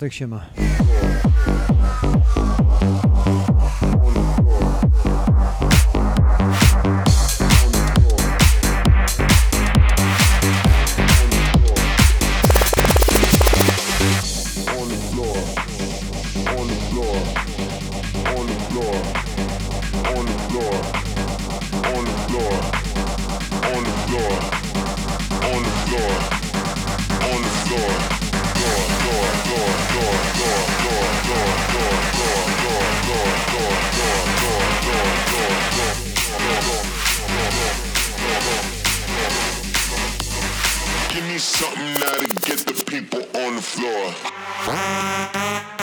Bartek, siema. me something now to get the people on the floor.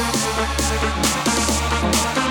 Thank you.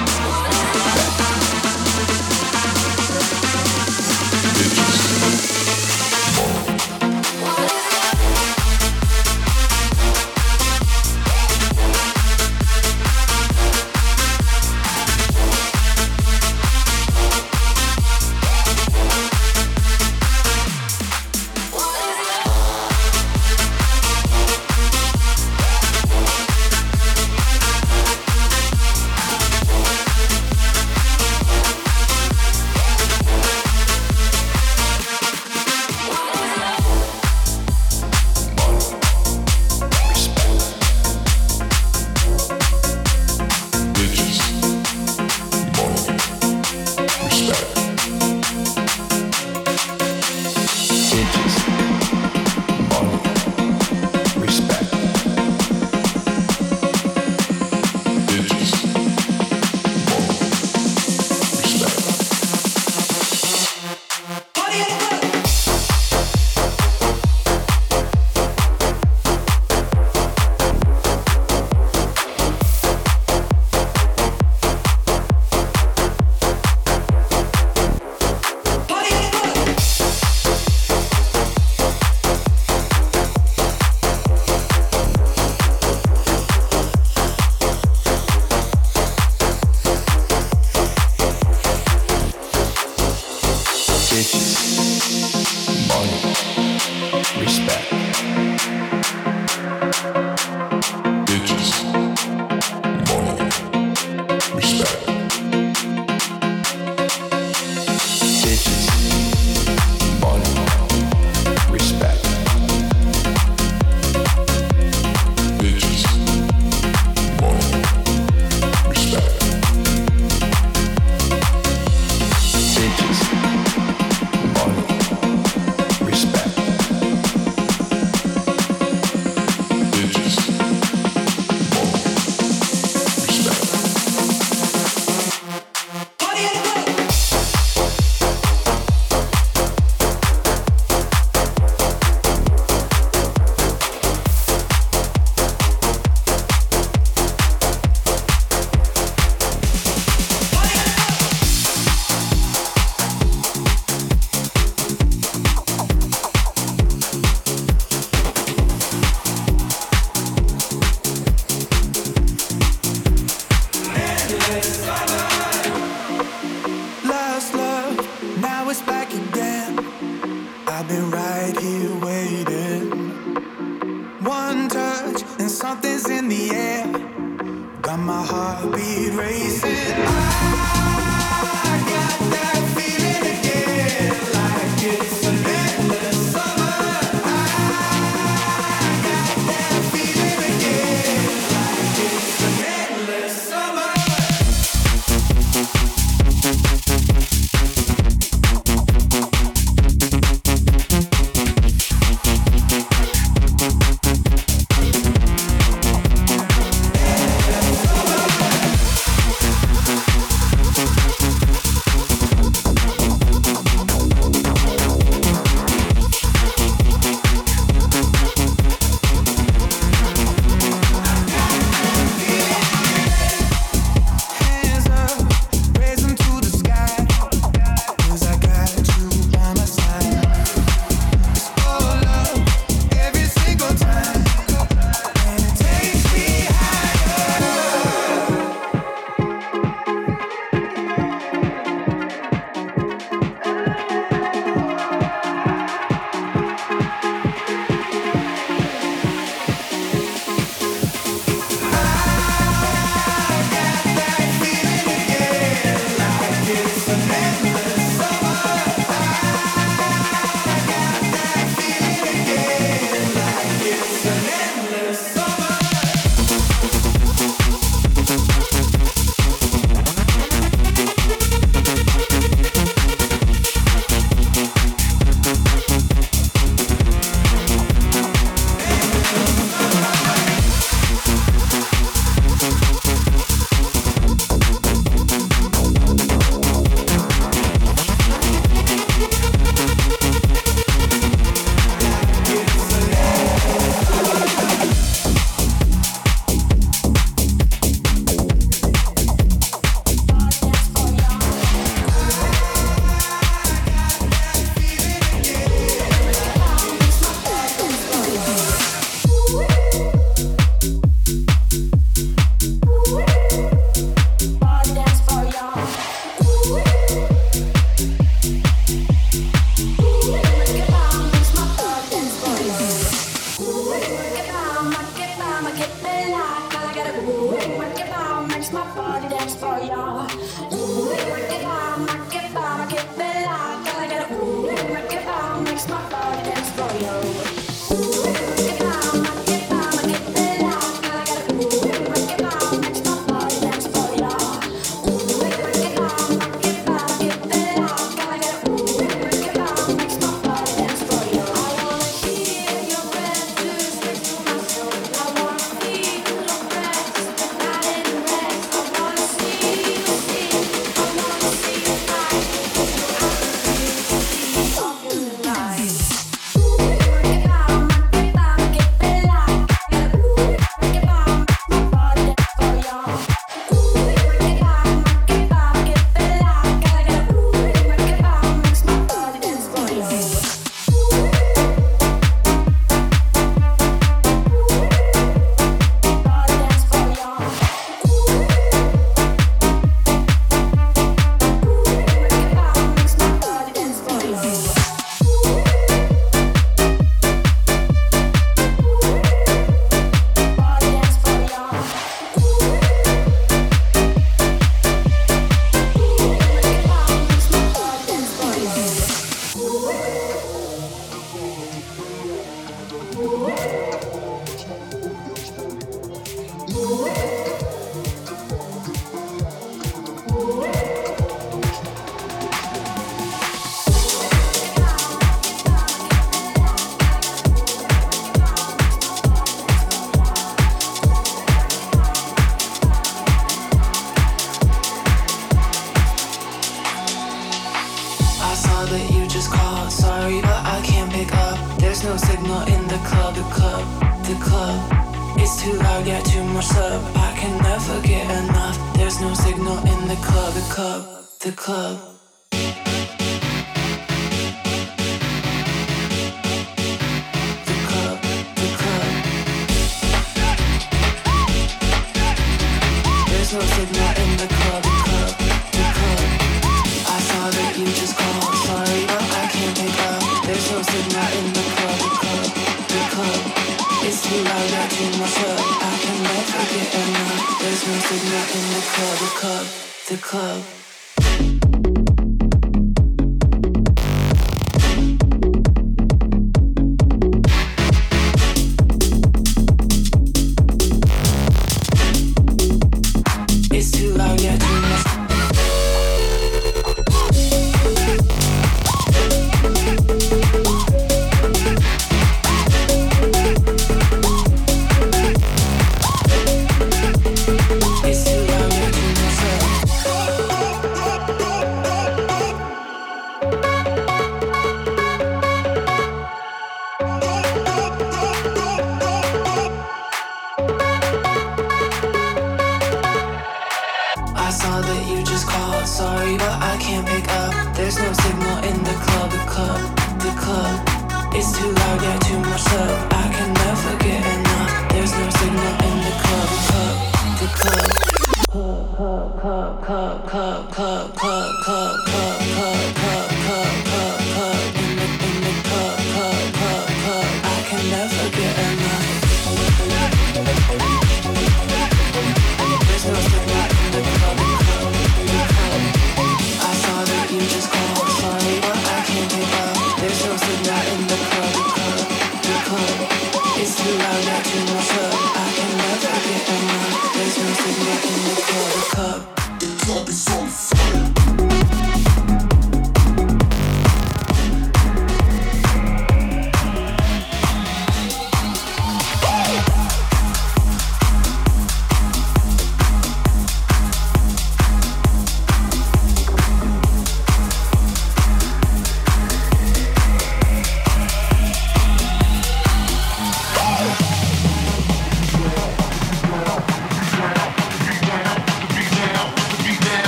club.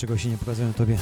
Dlaczego się nie pokazują tobie.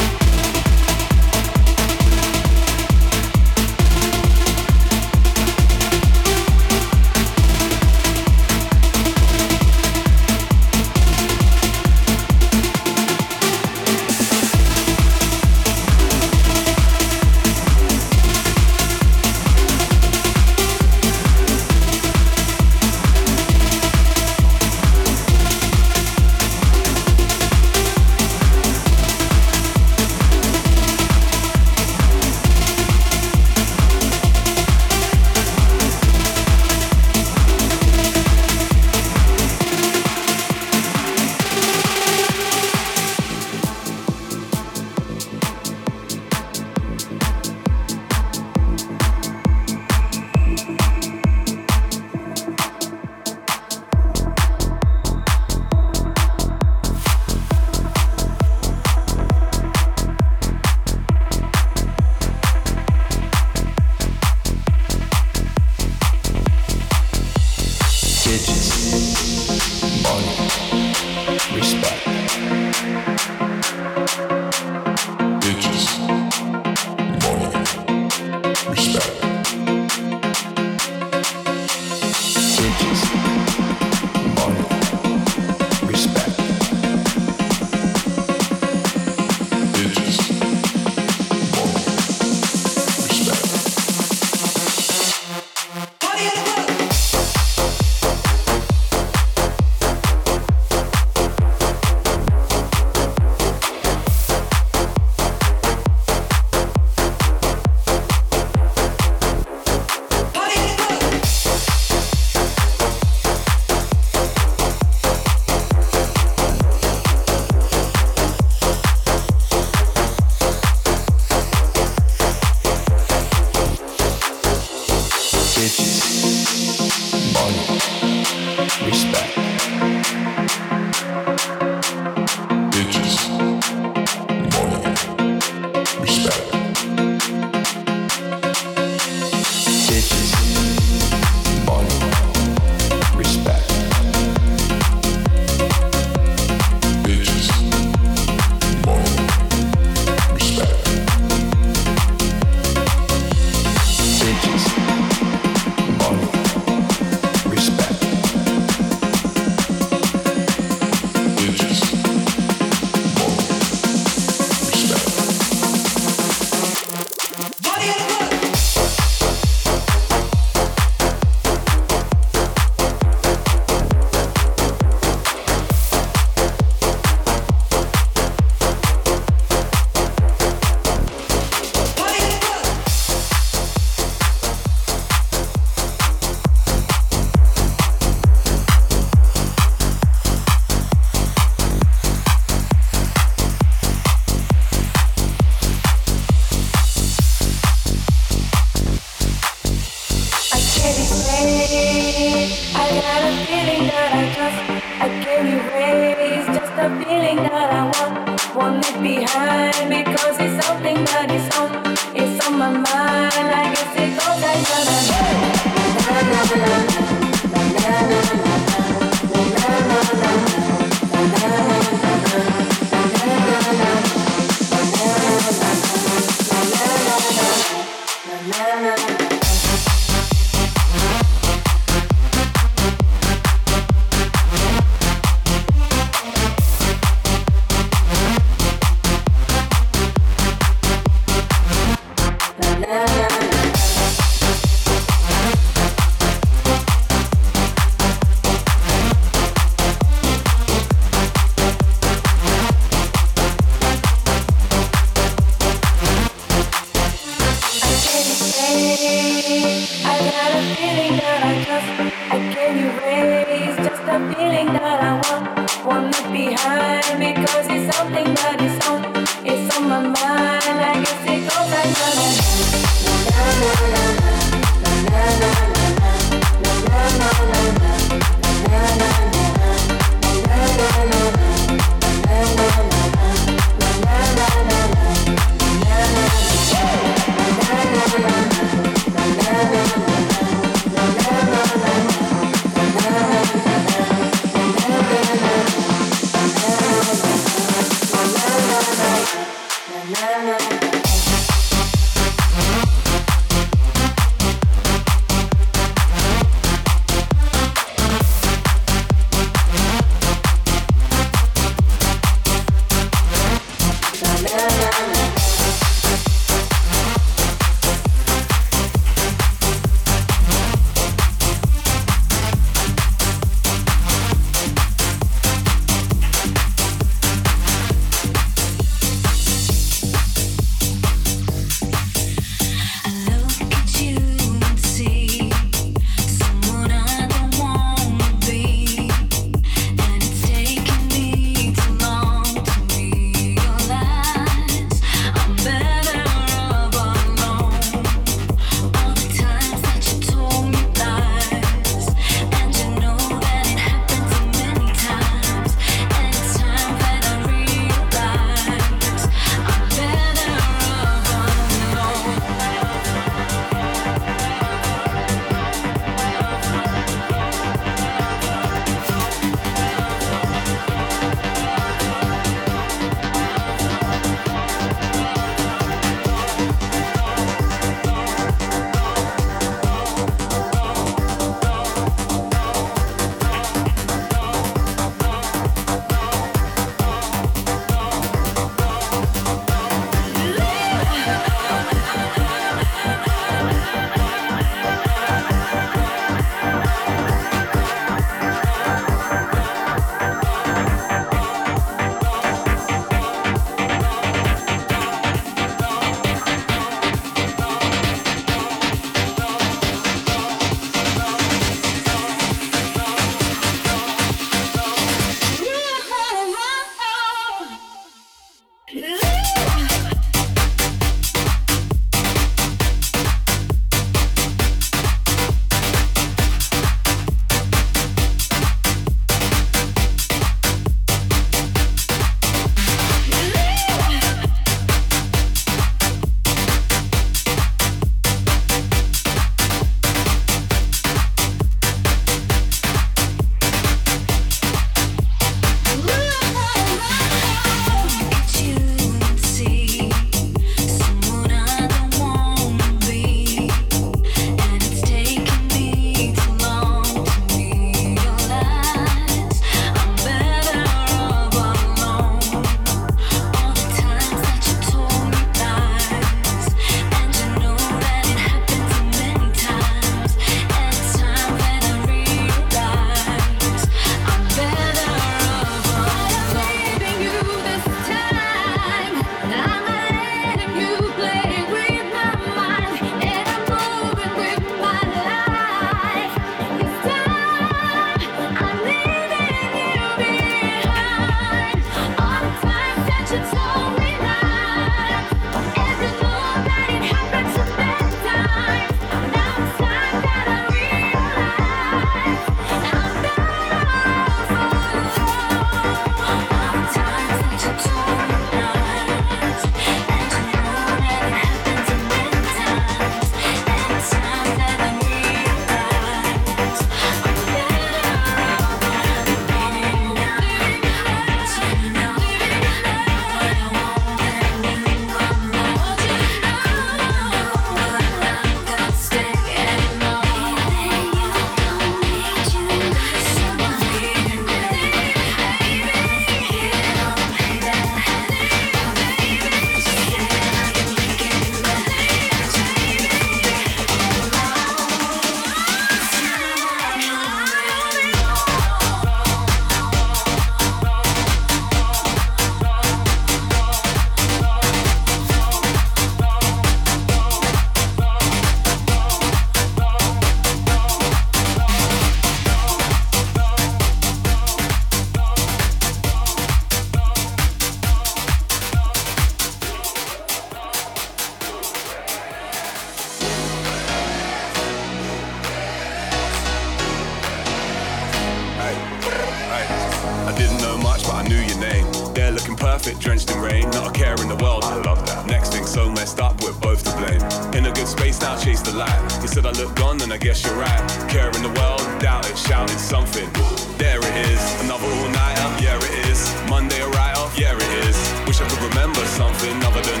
chase the light. You said I look gone, and I guess you're right. Care in the world, doubt it, shouting something. There it is, another all nighter, yeah it is. Monday a write off, yeah it is. Wish I could remember something other than.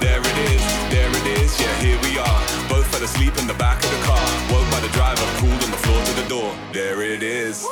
There it is, there it is, yeah here we are. Both fell asleep in the back of the car. Woke by the driver, cooled on the floor to the door. There it is.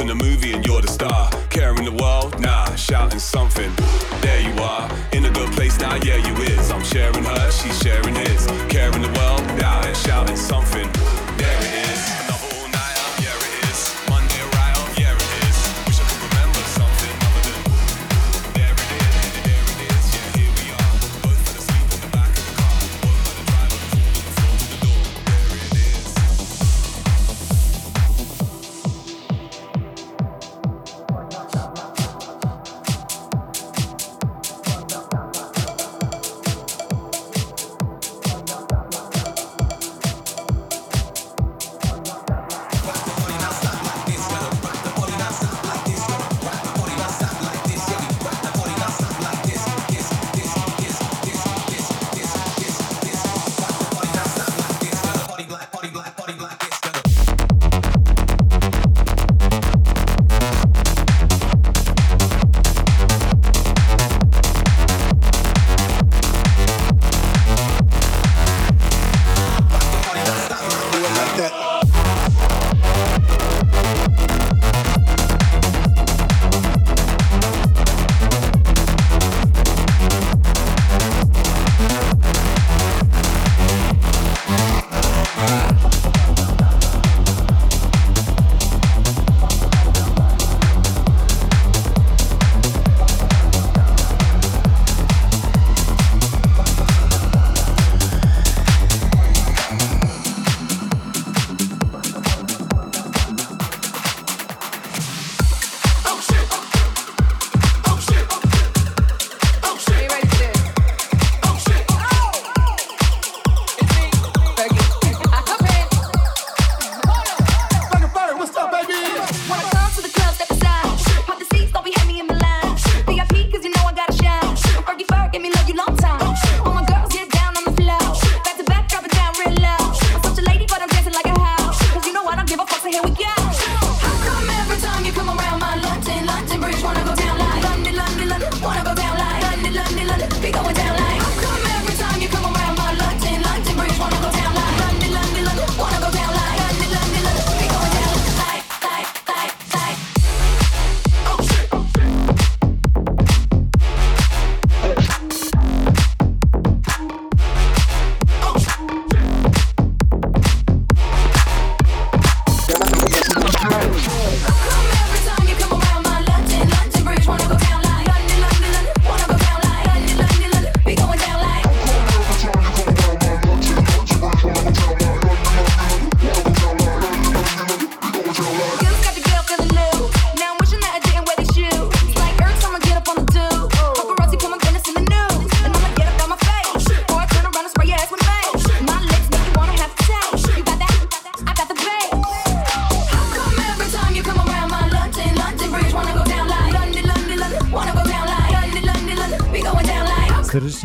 in the movie and you're the star. Caring the world, nah, shouting something. There you are, in a good place now, nah, yeah, you is. I'm sharing her, she's sharing his. Caring the world, nah, and shouting something. There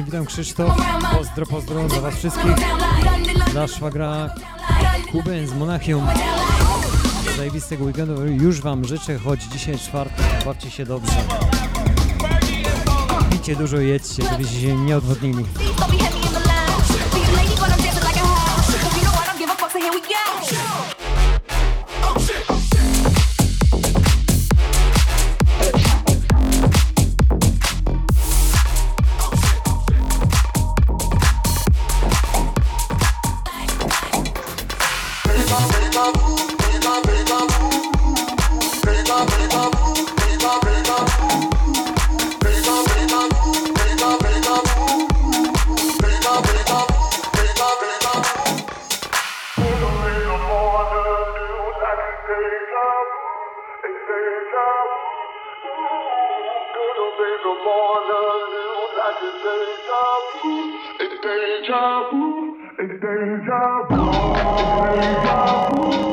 witam Krzysztof. Pozdro, pozdro dla Was wszystkich. Dla szwagra Kuben z Monachium. Zajebistego weekendu już Wam życzę, choć dzisiaj czwartek, bawcie się dobrze. Picie dużo, jedzcie, żebyście się nie odwodnili. danger, danger,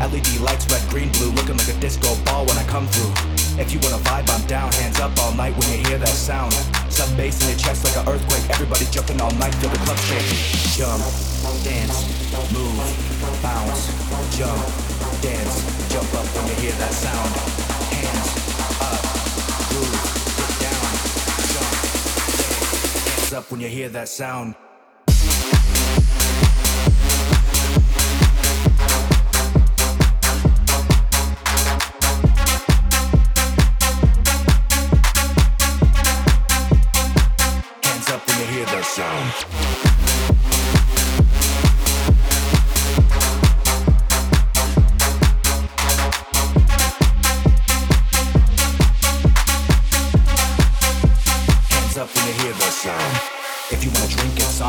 LED lights, red, green, blue, looking like a disco ball when I come through. If you wanna vibe, I'm down, hands up all night when you hear that sound. Sub bass in your chest like an earthquake, everybody jumping all night, feel the club shake. Jump, dance, move, bounce, jump, dance, jump up when you hear that sound. Hands up, move, down, jump, dance, hands up when you hear that sound.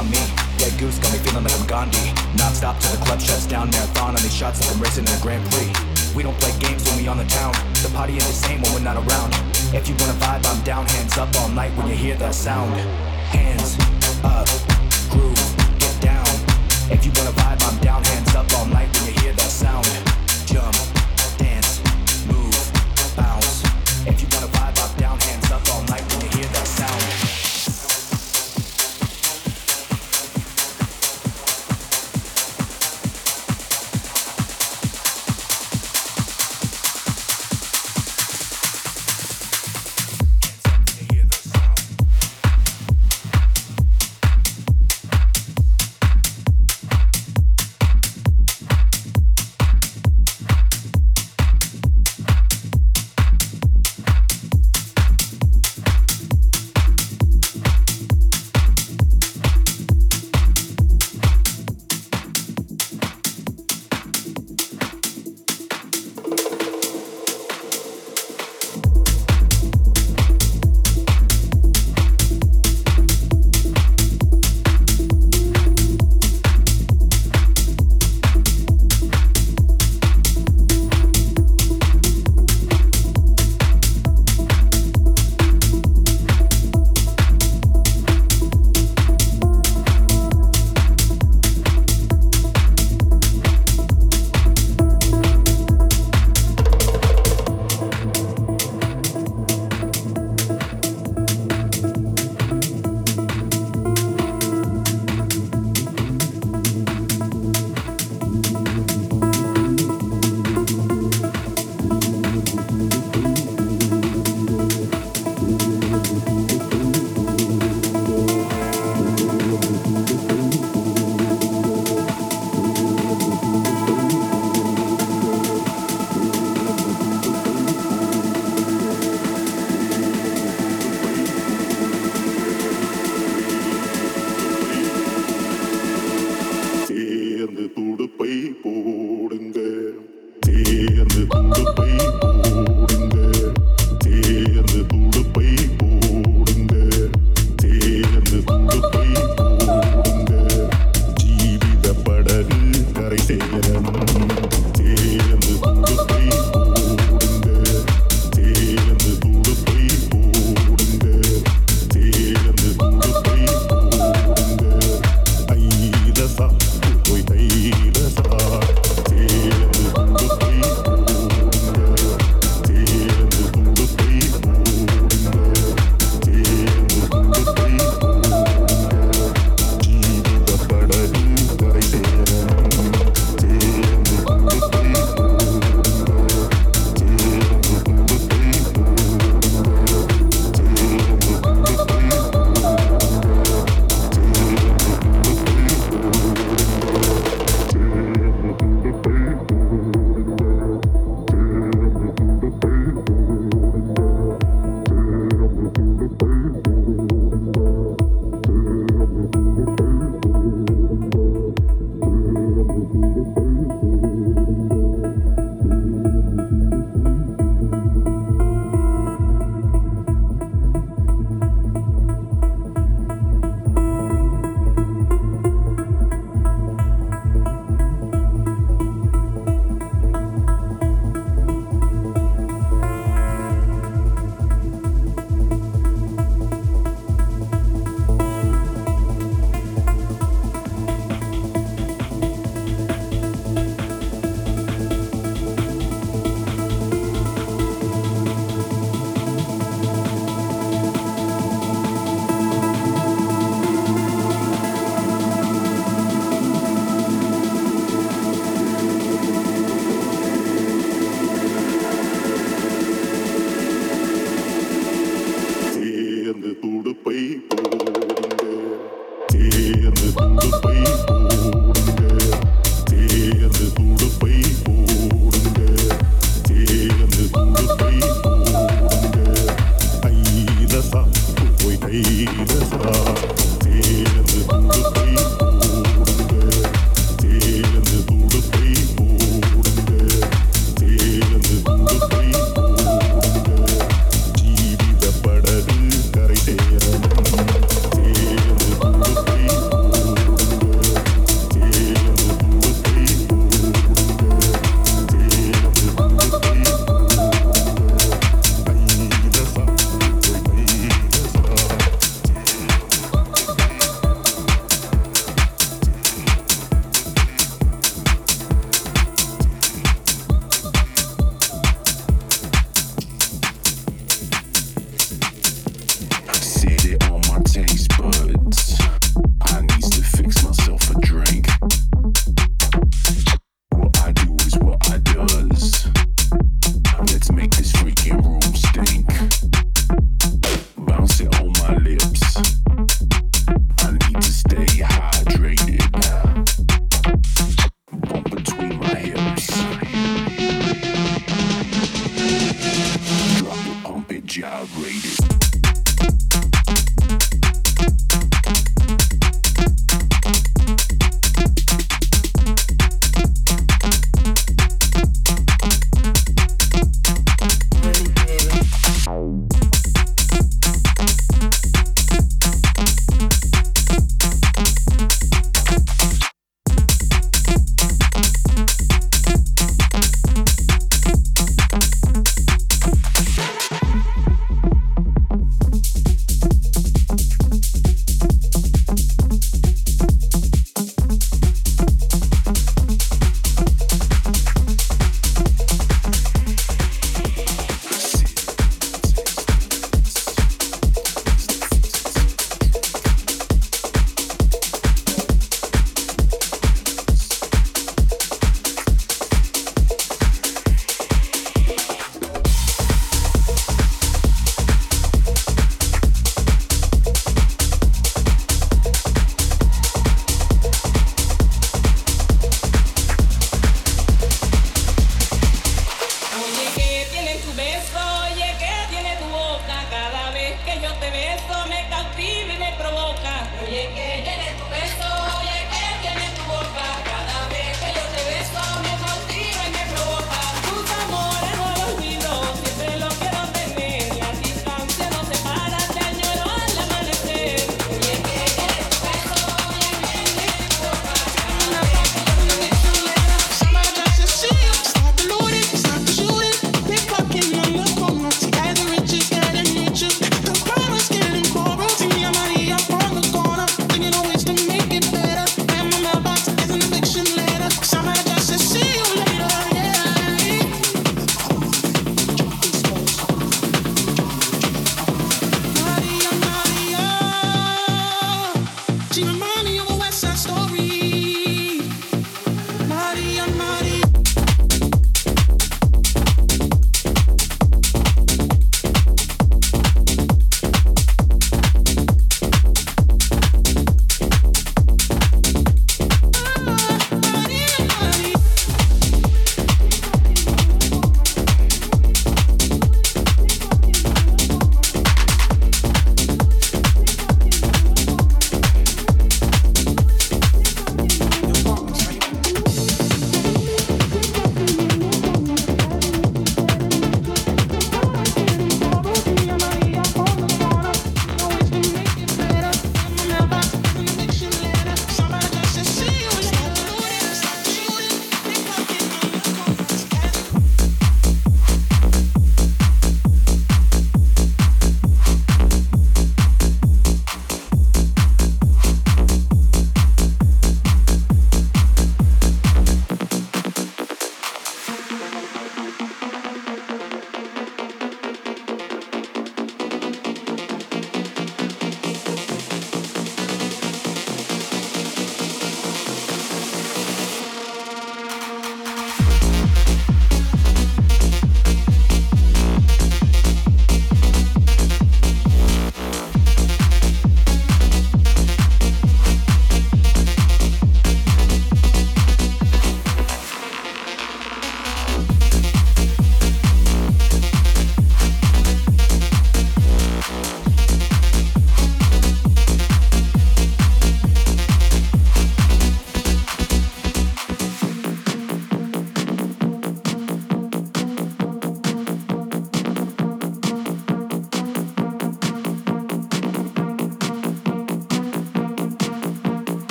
On me. Dead goose got me feeling like I'm Gandhi. Non-stop till the club shuts down. Marathon on these shots like I'm racing in a Grand Prix. We don't play games when we on the town. The party ain't the same when we're not around. If you wanna vibe, I'm down. Hands up all night when you hear that sound. Hands up, groove, get down. If you wanna